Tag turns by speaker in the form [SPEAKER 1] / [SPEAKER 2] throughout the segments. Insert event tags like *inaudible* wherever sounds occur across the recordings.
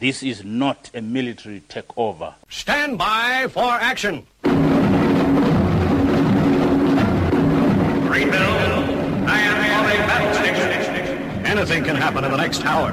[SPEAKER 1] This is not a military takeover.
[SPEAKER 2] Stand by for action. Greenville, I am on a battle station. Anything can happen in the next hour.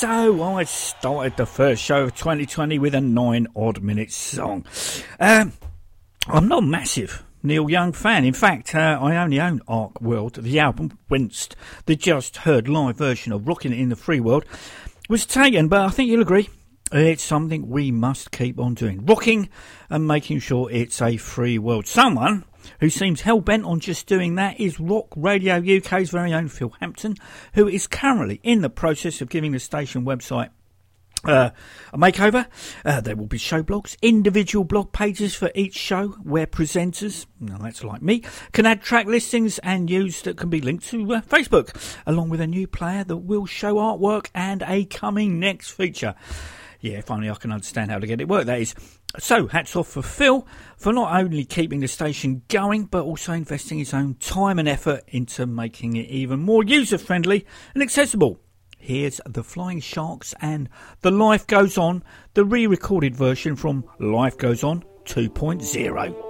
[SPEAKER 3] So I started the first show of 2020 with a nine odd minute song. Um, I'm not a massive Neil Young fan. In fact, uh, I only own Arc-Weld, the album, Winced, the just heard live version of Rocking in the Free World, was taken, but I think you'll agree. It's something we must keep on doing. Rocking and making sure it's a free world. Someone who seems hell bent on just doing that is Rock Radio UK's very own Phil Hampton, who is currently in the process of giving the station website uh, a makeover. Uh, there will be show blogs, individual blog pages for each show where presenters, no, that's like me, can add track listings and news that can be linked to uh, Facebook, along with a new player that will show artwork and a coming next feature. Yeah, finally I can understand how to get it work, that is. So, hats off for Phil for not only keeping the station going, but also investing his own time and effort into making it even more user friendly and accessible. Here's The Flying Sharks and The Life Goes On, the re recorded version from Life Goes On 2.0.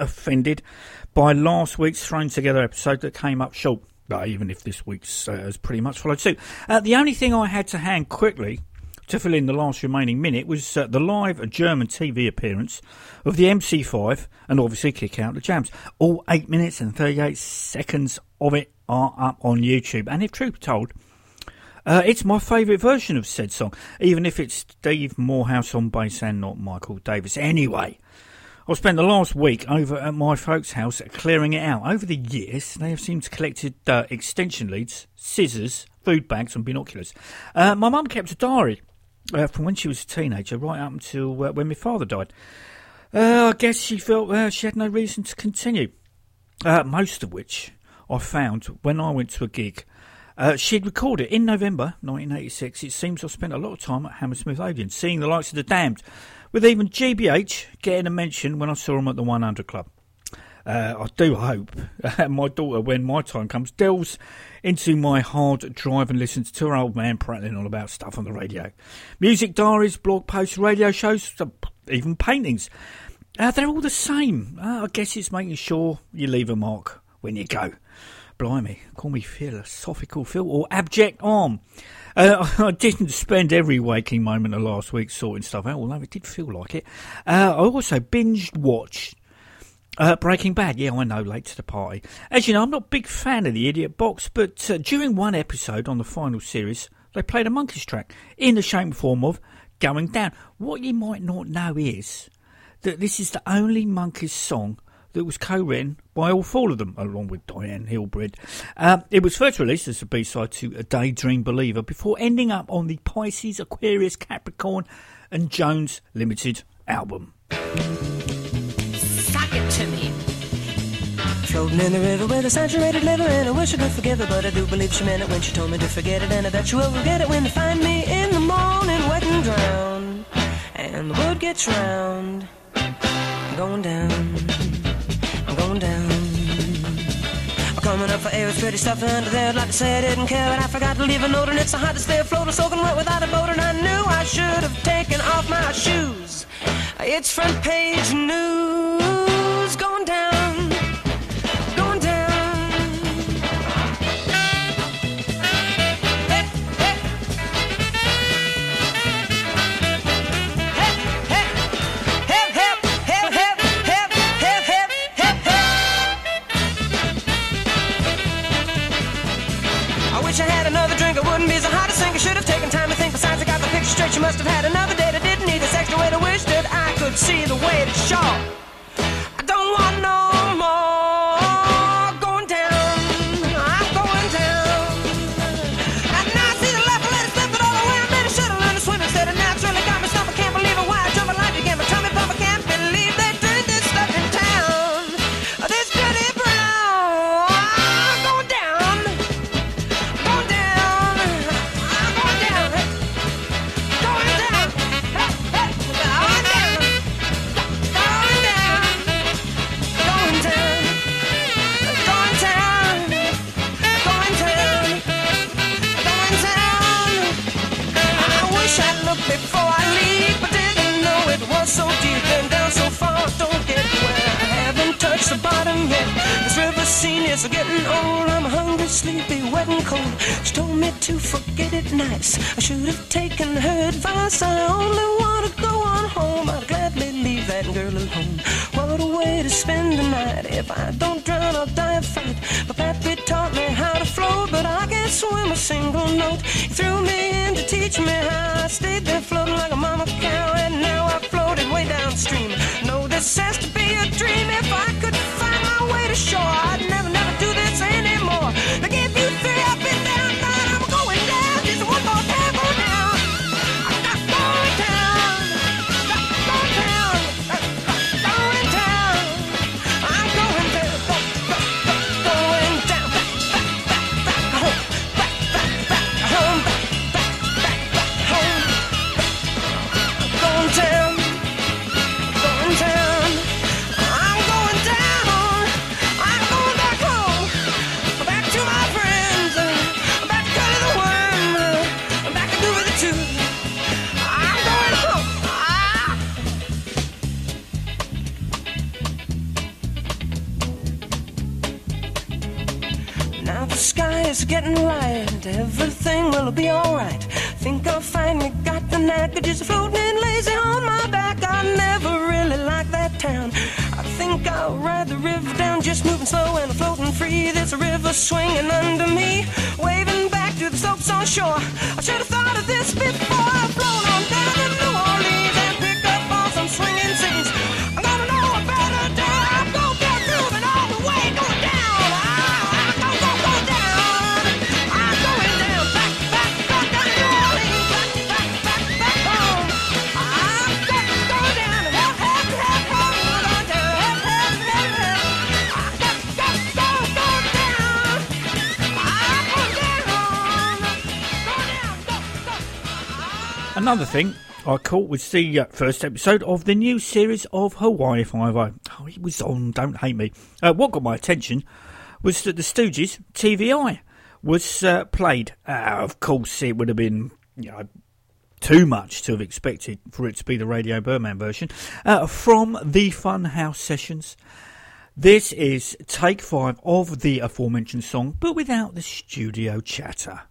[SPEAKER 3] offended by last week's thrown together episode that came up short. But even if this week's uh, has pretty much followed suit. Uh, the only thing I had to hand quickly to fill in the last remaining minute was uh, the live German TV appearance of the MC5 and obviously kick out the jams. All 8 minutes and 38 seconds of it are up on YouTube. And if truth told, Uh, it's my favourite version of said song, even if it's Steve Moorhouse on bass and not Michael Davis. Anyway, I spent the last week over at my folks' house clearing it out. Over the years, they have seemed to collected uh, extension leads, scissors, food bags, and binoculars. Uh, my mum kept a diary uh, from when she was a teenager right up until uh, when my father died. Uh, I guess she felt uh, she had no reason to continue. Most of which I found when I went to a gig. She'd recorded in November 1986. It seems I spent a lot of time at Hammersmith Odeon, seeing the likes of the Damned, with even GBH getting a mention when I saw him at the 100 Club. Uh, I do hope my daughter, when my time comes, delves into my hard drive and listens to her old man prattling on about stuff on the radio. Music diaries, blog posts, radio shows, even paintings. Uh, they're all the same. Uh, I guess it's making sure you leave a mark when you go. Blimey, call me philosophical Phil or abject arm. Uh, *laughs* I didn't spend every waking moment of last week sorting stuff out, although it did feel like it. Uh, I also binged watched uh, Breaking Bad, yeah, I know, late to the party. As you know, I'm not a big fan of the Idiot Box, but uh, during one episode on the final series, they played a Monkees track in the shape form of Going Down. What you might not know is that this is the only Monkees song that was co-written by all four of them, along with Diane Hildebrand. Uh, it was first released as a B-side to A Daydream Believer before ending up on the Pisces, Aquarius, Capricorn and Jones Limited album.
[SPEAKER 4] Suck it to me.
[SPEAKER 5] Floating in the river with a saturated liver And I wish I could forgive her But I do believe she meant it when she told me to forget it And I bet you will forget it when you find me in the morning Wet and drowned And the word gets round going down I'm going down I'm coming up for air, it's pretty stuffy under there. Like I didn't care, but I forgot to leave a note, and it's so hot to stay afloat or soaking wet without a boat. And I knew I should have taken off my shoes. It's front page news, going down, I
[SPEAKER 3] caught was the uh, first episode of the new series of Hawaii Five-O. Oh, it was on, don't hate me. Uh, what got my attention was that the Stooges TV Eye was uh, played. Uh, of course, it would have been, you know, too much to have expected for it to be the Radio Birdman version uh, from the Funhouse sessions. This is take five of the aforementioned song, but without the studio chatter.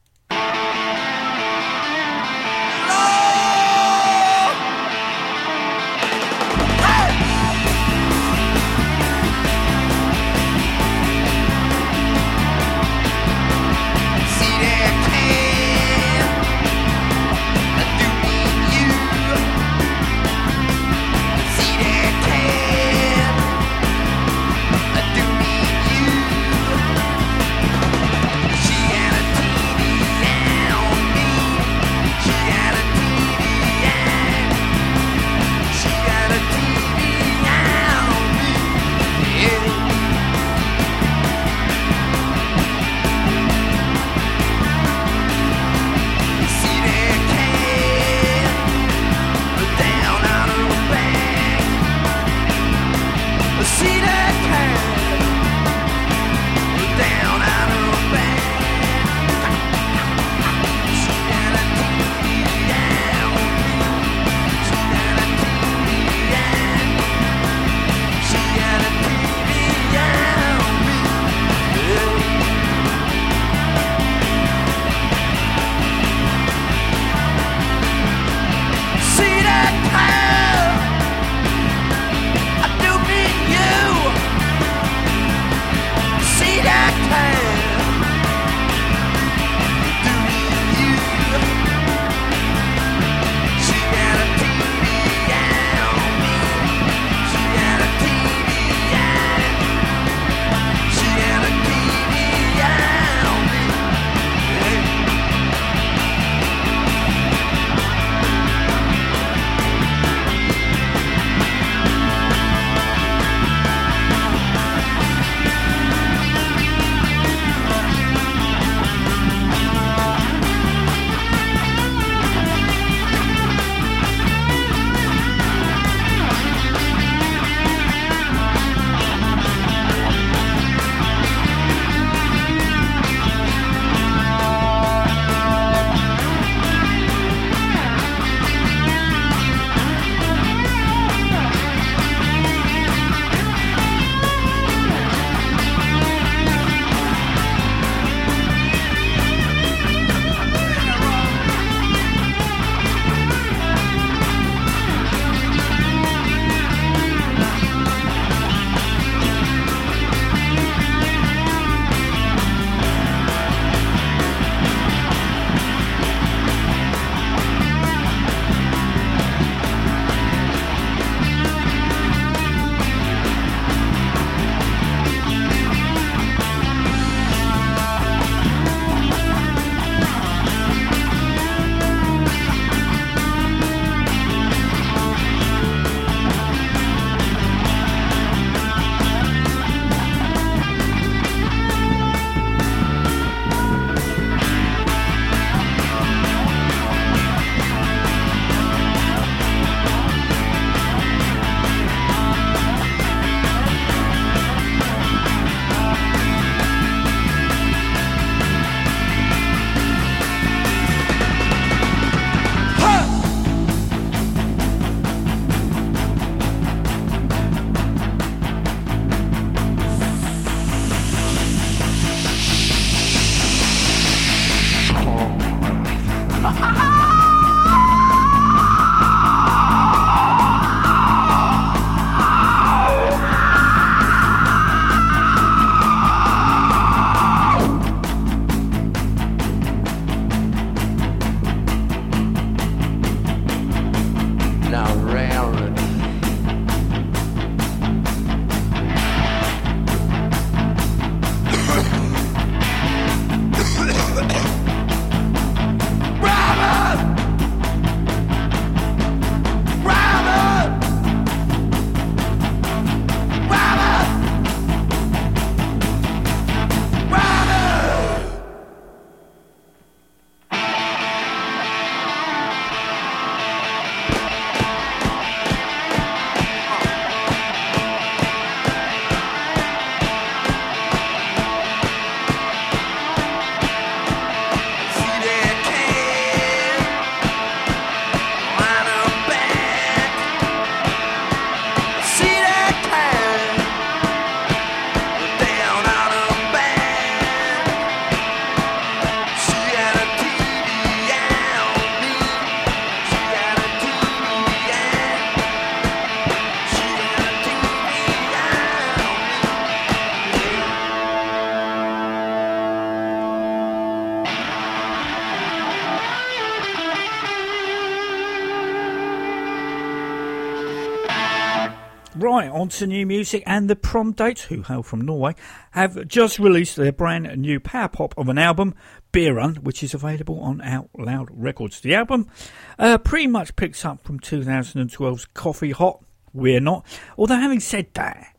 [SPEAKER 3] Right, on to new music, and the Promdates, who hail from Norway, have just released their brand new power pop of an album, Beer Run, which is available on Out Loud Records. The album uh, pretty much picks up from 2012's Coffee Hot, We're Not, although having said that,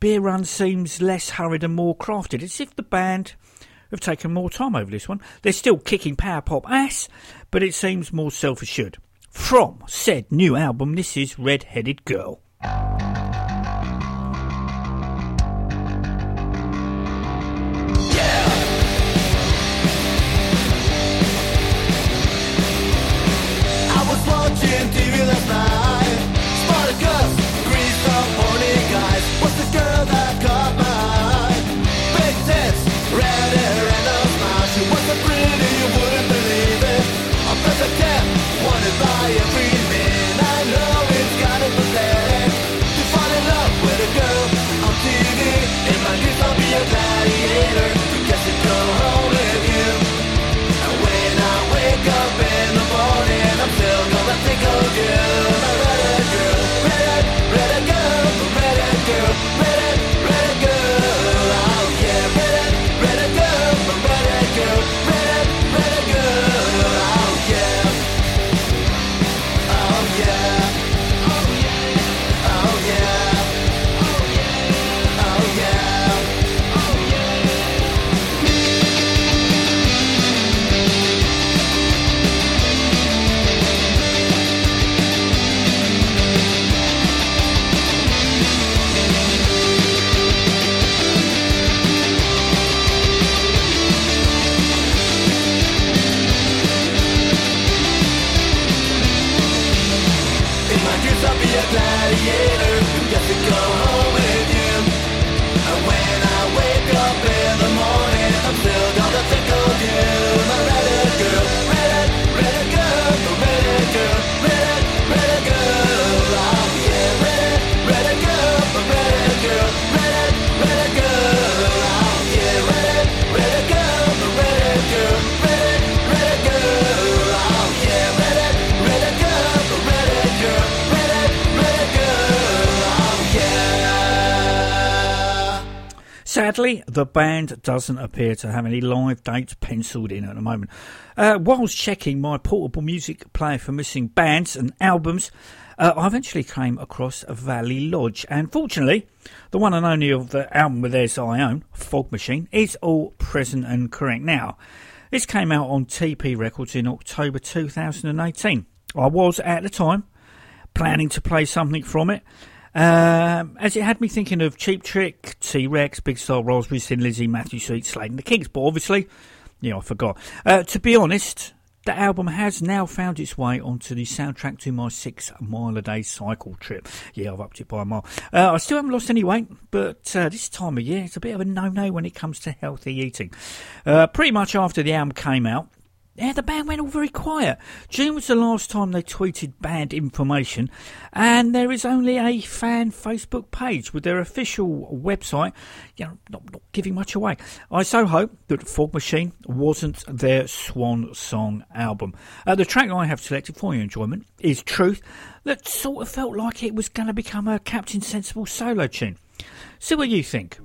[SPEAKER 3] Beer Run seems less hurried and more crafted. It's if the band have taken more time over this one. They're still kicking power pop ass, but it seems more self assured. From said new album, this is Red Headed Girl.
[SPEAKER 6] Was watching TV
[SPEAKER 3] Sadly, the band doesn't appear to have any live dates penciled in at the moment. Uh, whilst checking my portable music player for missing bands and albums, uh, I eventually came across Valley Lodge, and fortunately, the one and only of the album with theirs I own, Fog Machine, is all present and correct now. This came out on TP Records in October 2018. I was at the time planning to play something from it. Um, as it had me thinking of Cheap Trick, T Rex, Big Star Raspberry, Thin Lizzy, Matthew Sweet, Slade the Kinks. But obviously, yeah, I forgot. Uh, to be honest, the album has now found its way onto the soundtrack to my six mile a day cycle trip. Yeah, I've upped it by a mile. Uh, I still haven't lost any weight, but uh, this time of year it's a bit of a no no when it comes to healthy eating. Uh, pretty much after the album came out, yeah, the band went all very quiet. June was the last time they tweeted band information, and there is only a fan Facebook page with their official website, you know, not, not giving much away. I so hope that Fog Machine wasn't their swan song album. Uh, the track I have selected for your enjoyment is Truth, that sort of felt like it was going to become a Captain Sensible solo tune. See what you think.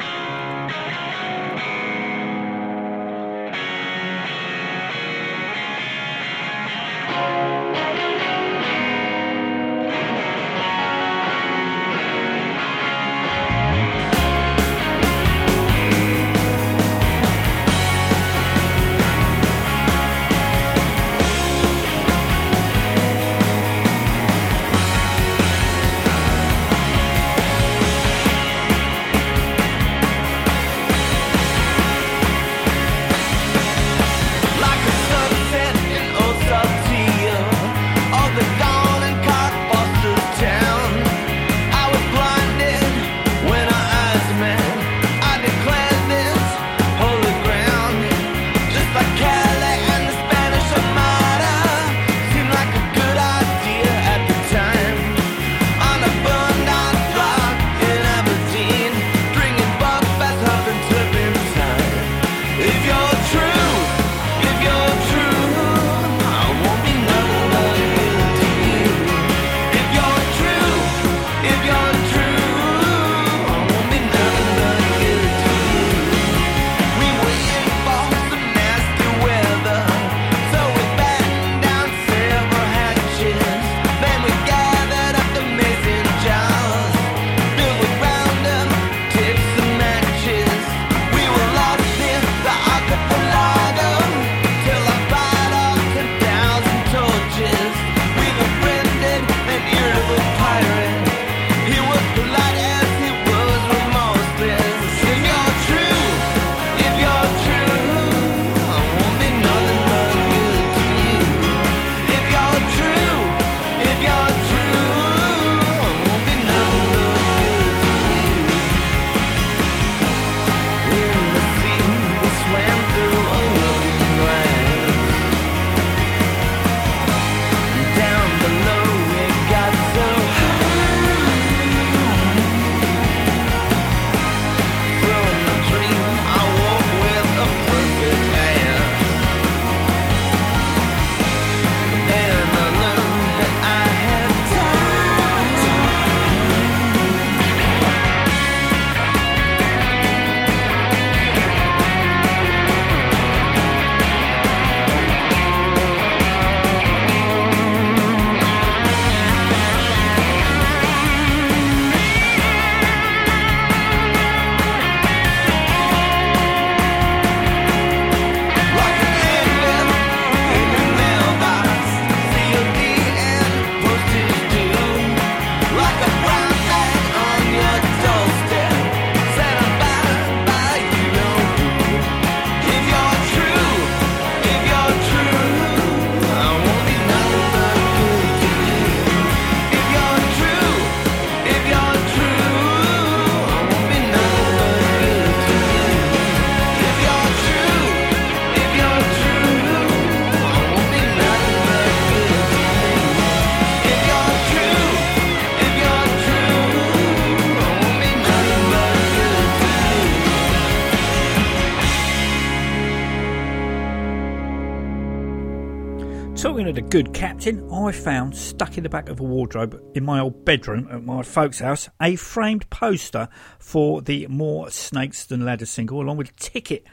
[SPEAKER 3] Good Captain, I found stuck in the back of a wardrobe in my old bedroom at my folks' house a framed poster for the More Snakes Than Ladders single, along with a ticket,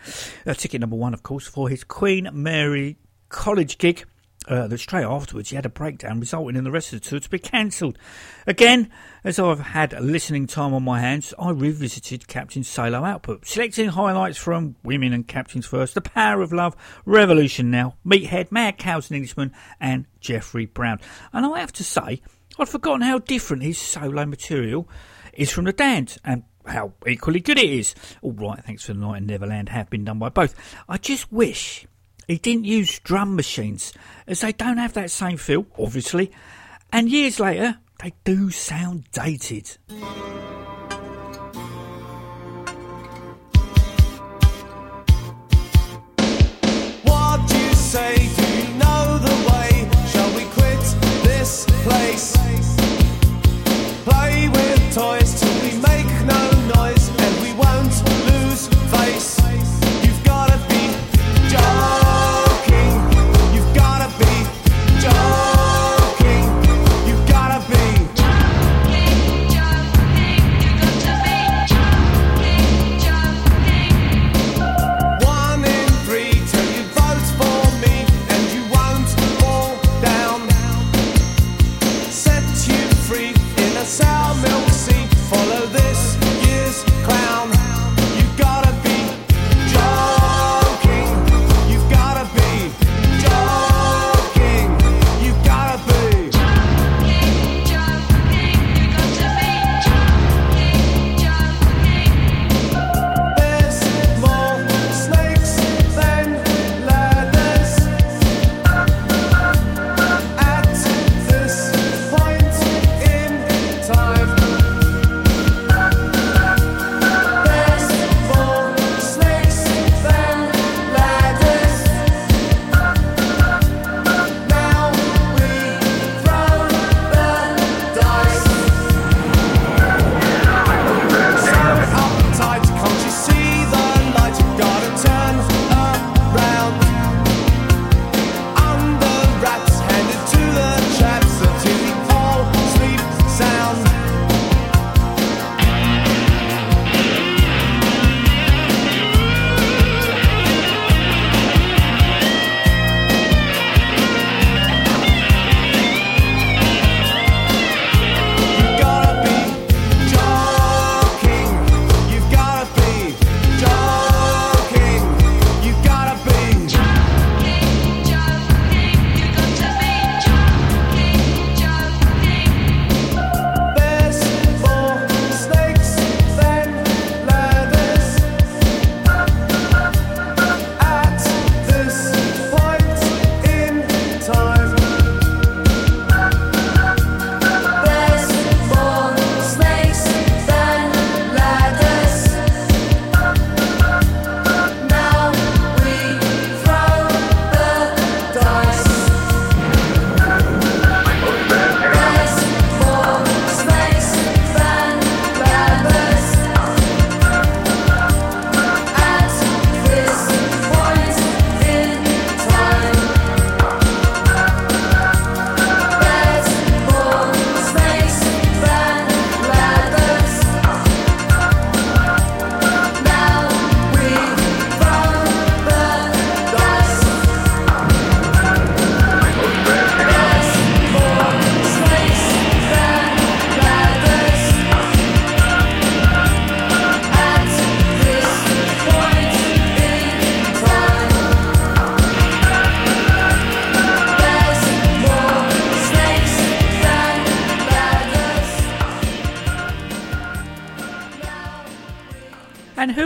[SPEAKER 3] uh, ticket number one, of course, for his Queen Mary College gig uh, that straight afterwards he had a breakdown, resulting in the rest of the tour to be cancelled. Again, as I've had listening time on my hands, I revisited Captain's solo output, selecting highlights from Women and Captains First, The Power of Love, Revolution Now, Meathead, Mad Cows and Englishman, and Geoffrey Brown. And I have to say, I'd forgotten how different his solo material is from the Damned, and how equally good it is. All right, thanks for the night in Neverland have been done by both. I just wish he didn't use drum machines, as they don't have that same feel, obviously, and years later, they do sound dated.
[SPEAKER 4] What do you say? Do you know the way? Shall we quit this place?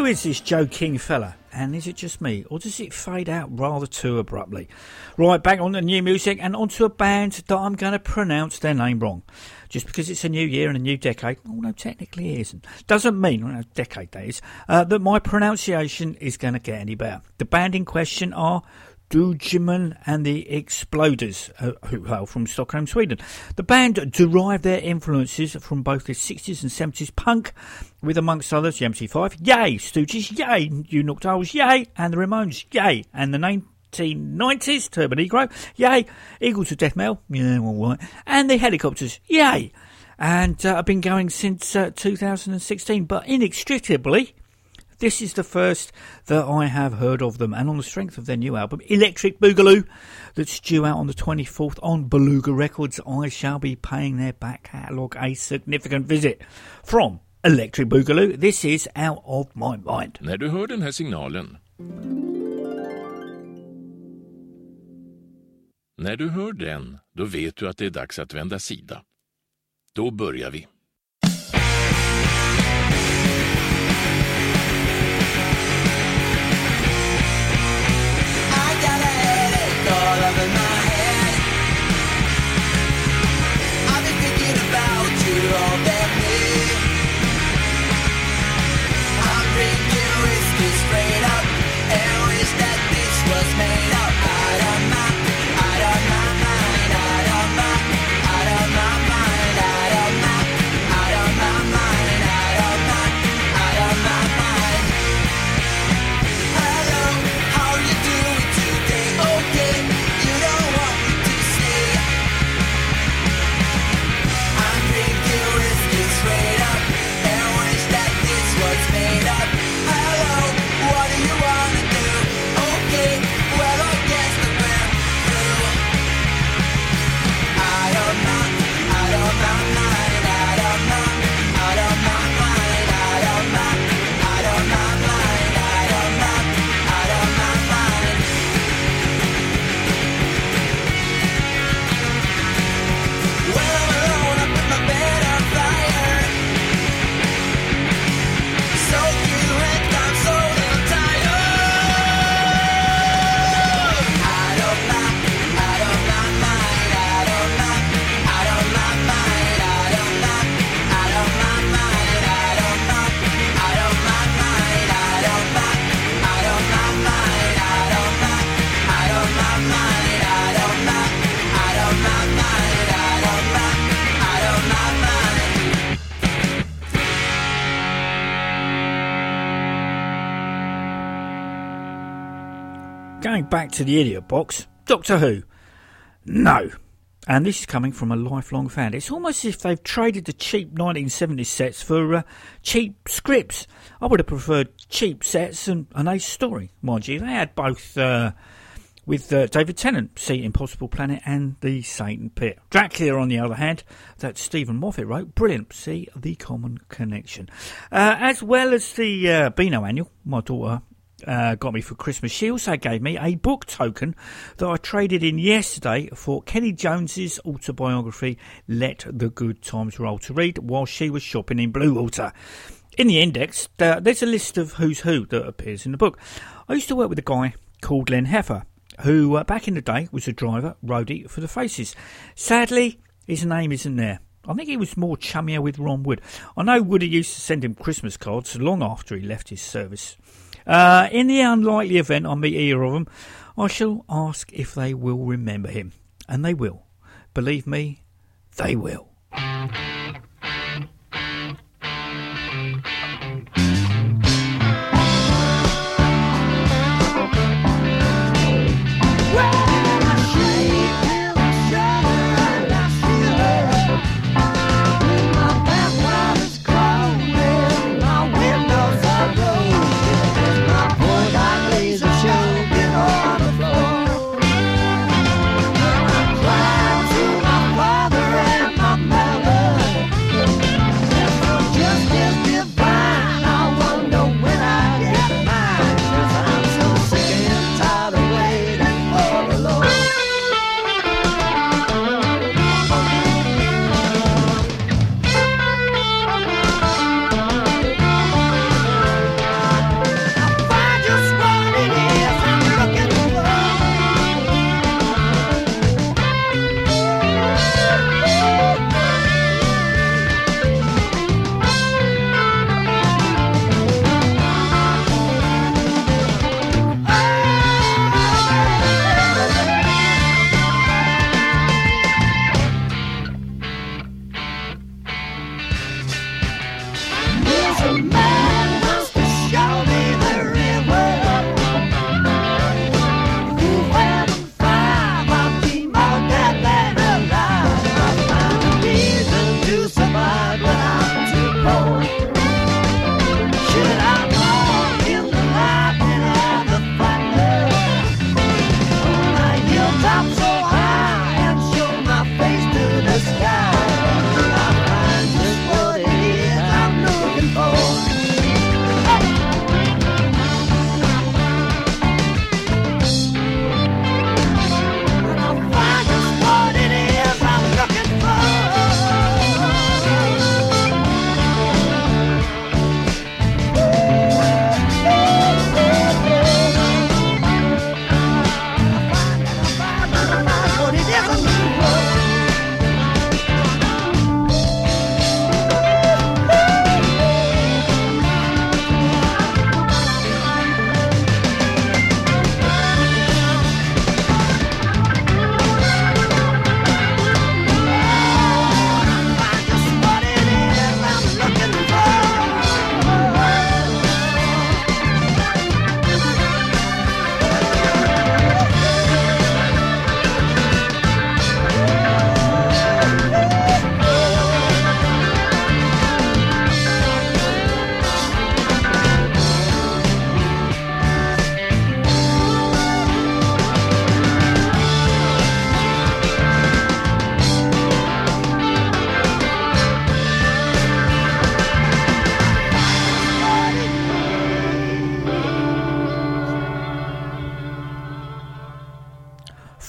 [SPEAKER 3] Is this Joe King fella? And is it just me, or does it fade out rather too abruptly? Right, back on the new music and onto a band that I'm going to pronounce their name wrong. Just because it's a new year and a new decade, although technically it isn't, doesn't mean, well, decade that is, uh, that my pronunciation is going to get any better. The band in question are Doojiman and the Exploders, uh, who hail from Stockholm, Sweden. The band derived their influences from both the 60s and 70s punk, with amongst others the MC5, yay, Stooges, yay, You Knocked yay, and the Ramones, yay, and the 1990s, Turbonegro, yay. Eagles of Death Metal, yeah, all right. And the Hellacopters, yay. And uh, I've been going since uh, 2016, but inextricably, this is the first that I have heard of them, and on the strength of their new album, Electric Boogaloo, that's due out on the 24th on Beluga Records, I shall be paying their back catalogue a significant visit. From Electric Boogaloo, this is Out of My Mind.
[SPEAKER 7] När du hör den här signalen. När du hör den, då vet du att det är dags att vända sida. Då börjar vi.
[SPEAKER 8] All day. To
[SPEAKER 3] the idiot box, Doctor Who. No. And this is coming from a lifelong fan. It's almost as if they've traded the cheap 1970s sets for uh, cheap scripts. I would have preferred cheap sets and an ace story, mind you. They had both uh, with uh, David Tennant, see Impossible Planet and The Satan Pit. Dracula, on the other hand, that Steven Moffat wrote, brilliant. See The Common Connection. Uh, as well as the uh, Beano Annual, my daughter uh, got me for Christmas. She also gave me a book token that I traded in yesterday for Kenny Jones's autobiography, Let the Good Times Roll, to read while she was shopping in Bluewater. In the index, uh, there's a list of who's who that appears in the book. I used to work with a guy called Len Heffer, who uh, back in the day was a driver, roadie for the Faces. Sadly, his name isn't there. I think he was more chummier with Ron Wood. I know Woody used to send him Christmas cards long after he left his service. Uh, in the unlikely event I meet either of them, I shall ask if they will remember him. And they will. Believe me, they will.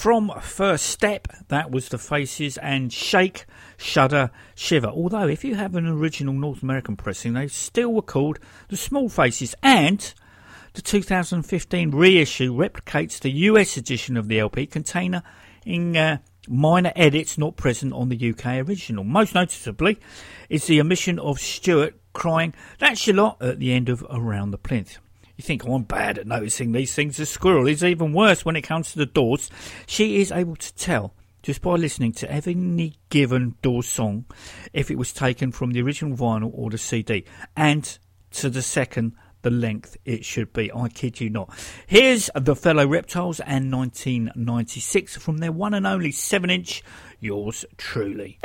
[SPEAKER 3] From First Step, that was the Faces, and Shake, Shudder, Shiver. Although, if you have an original North American pressing, they still were called the Small Faces. And the 2015 reissue replicates the US edition of the LP, containing uh, minor edits not present on the UK original. Most noticeably is the omission of Stewart crying, That's your lot at the end of Around the Plinth. You think oh, I'm bad at noticing these things. The squirrel is even worse when it comes to the Doors. She is able to tell just by listening to any given Doors song if it was taken from the original vinyl or the CD, and to the second the length it should be. I kid you not. Here's the fellow reptiles and 1996 from their one and only 7 inch. Yours truly.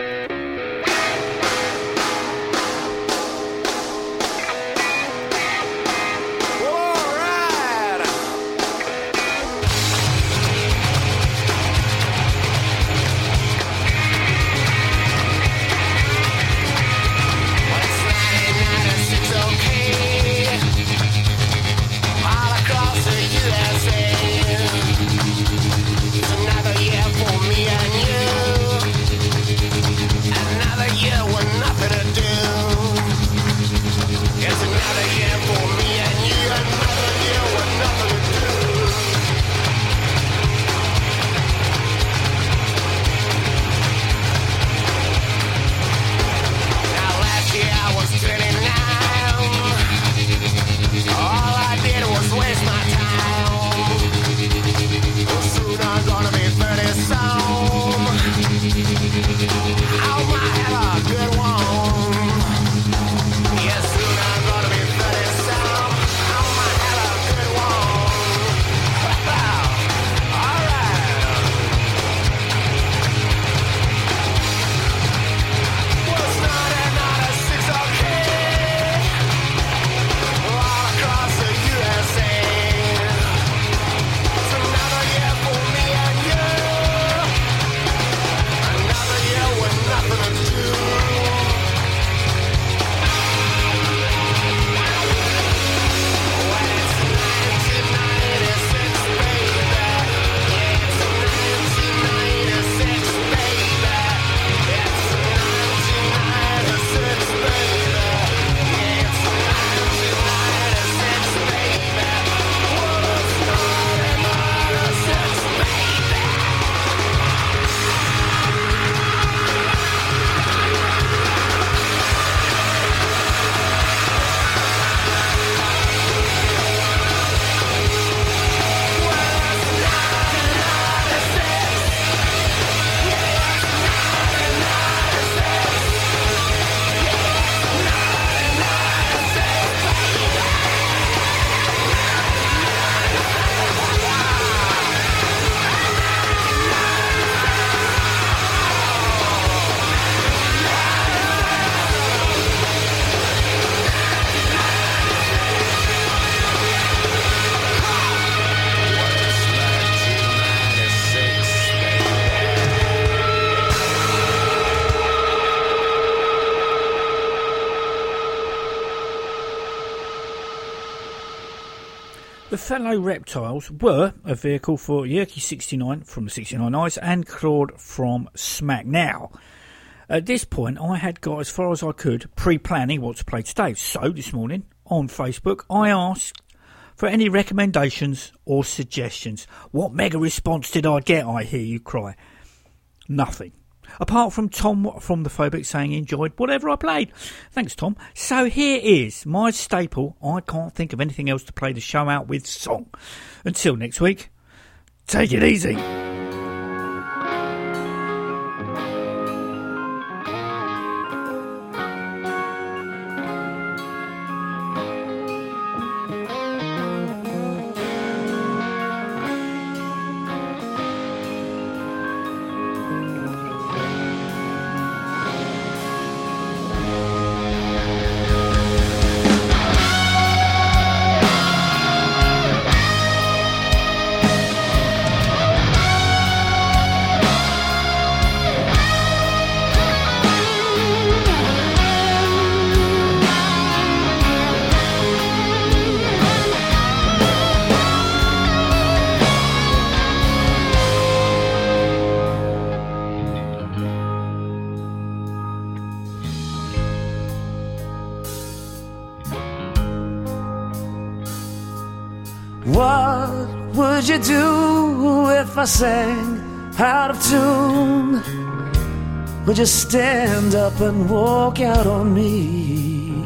[SPEAKER 3] Fellow reptiles were a vehicle for Jyrki 69 from the 69 Eyes and Claude from Smack. Now, at this point, I had got as far as I could pre planning what to play today. So, this morning on Facebook, I asked for any recommendations or suggestions. What mega response did I get? I hear you cry. Nothing. Apart from Tom from the Phobic saying he enjoyed whatever I played. Thanks, Tom. So here is my staple. I can't think of anything else to play the show out with song. Until next week, take it easy.
[SPEAKER 5] Would you stand up and walk out on me?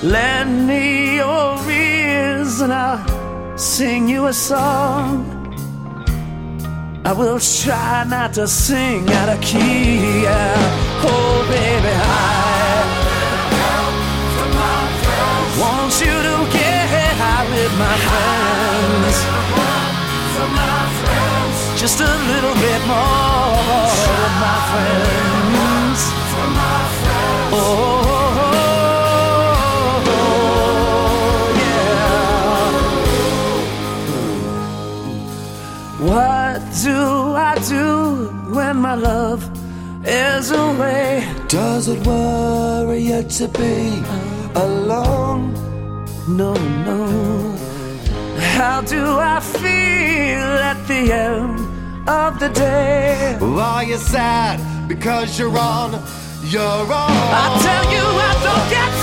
[SPEAKER 5] Lend me your ears and I'll sing you a song. I will try not to sing out of key. Yeah. Oh, baby, I want you to get high with my friends. Just a little bit more with my friends. Oh, yeah. What do I do when my love is away? Does it worry you to be alone? No, no. How do I feel at the end of the day?
[SPEAKER 6] Are you sad because you're on your own?
[SPEAKER 5] I tell you, I don't get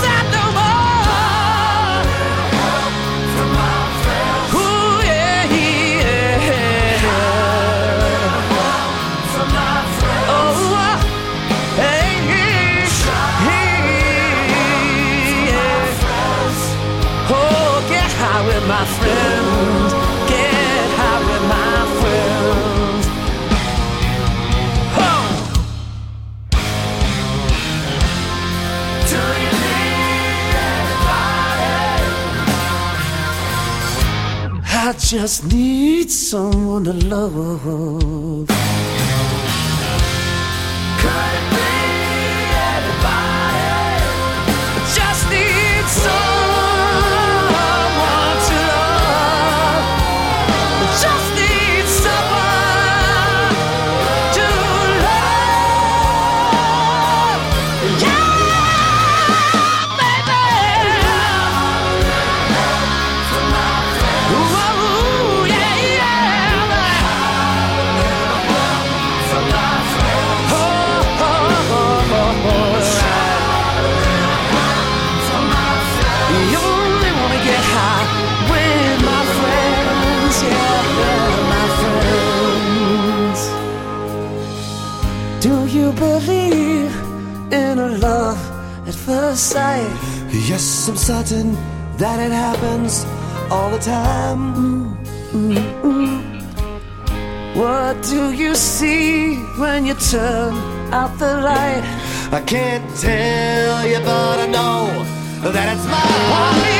[SPEAKER 5] I just need someone to love.
[SPEAKER 6] That it happens all the time.
[SPEAKER 5] What do you see when you turn out the light?
[SPEAKER 6] I can't tell you, but I know that it's mine.
[SPEAKER 5] Only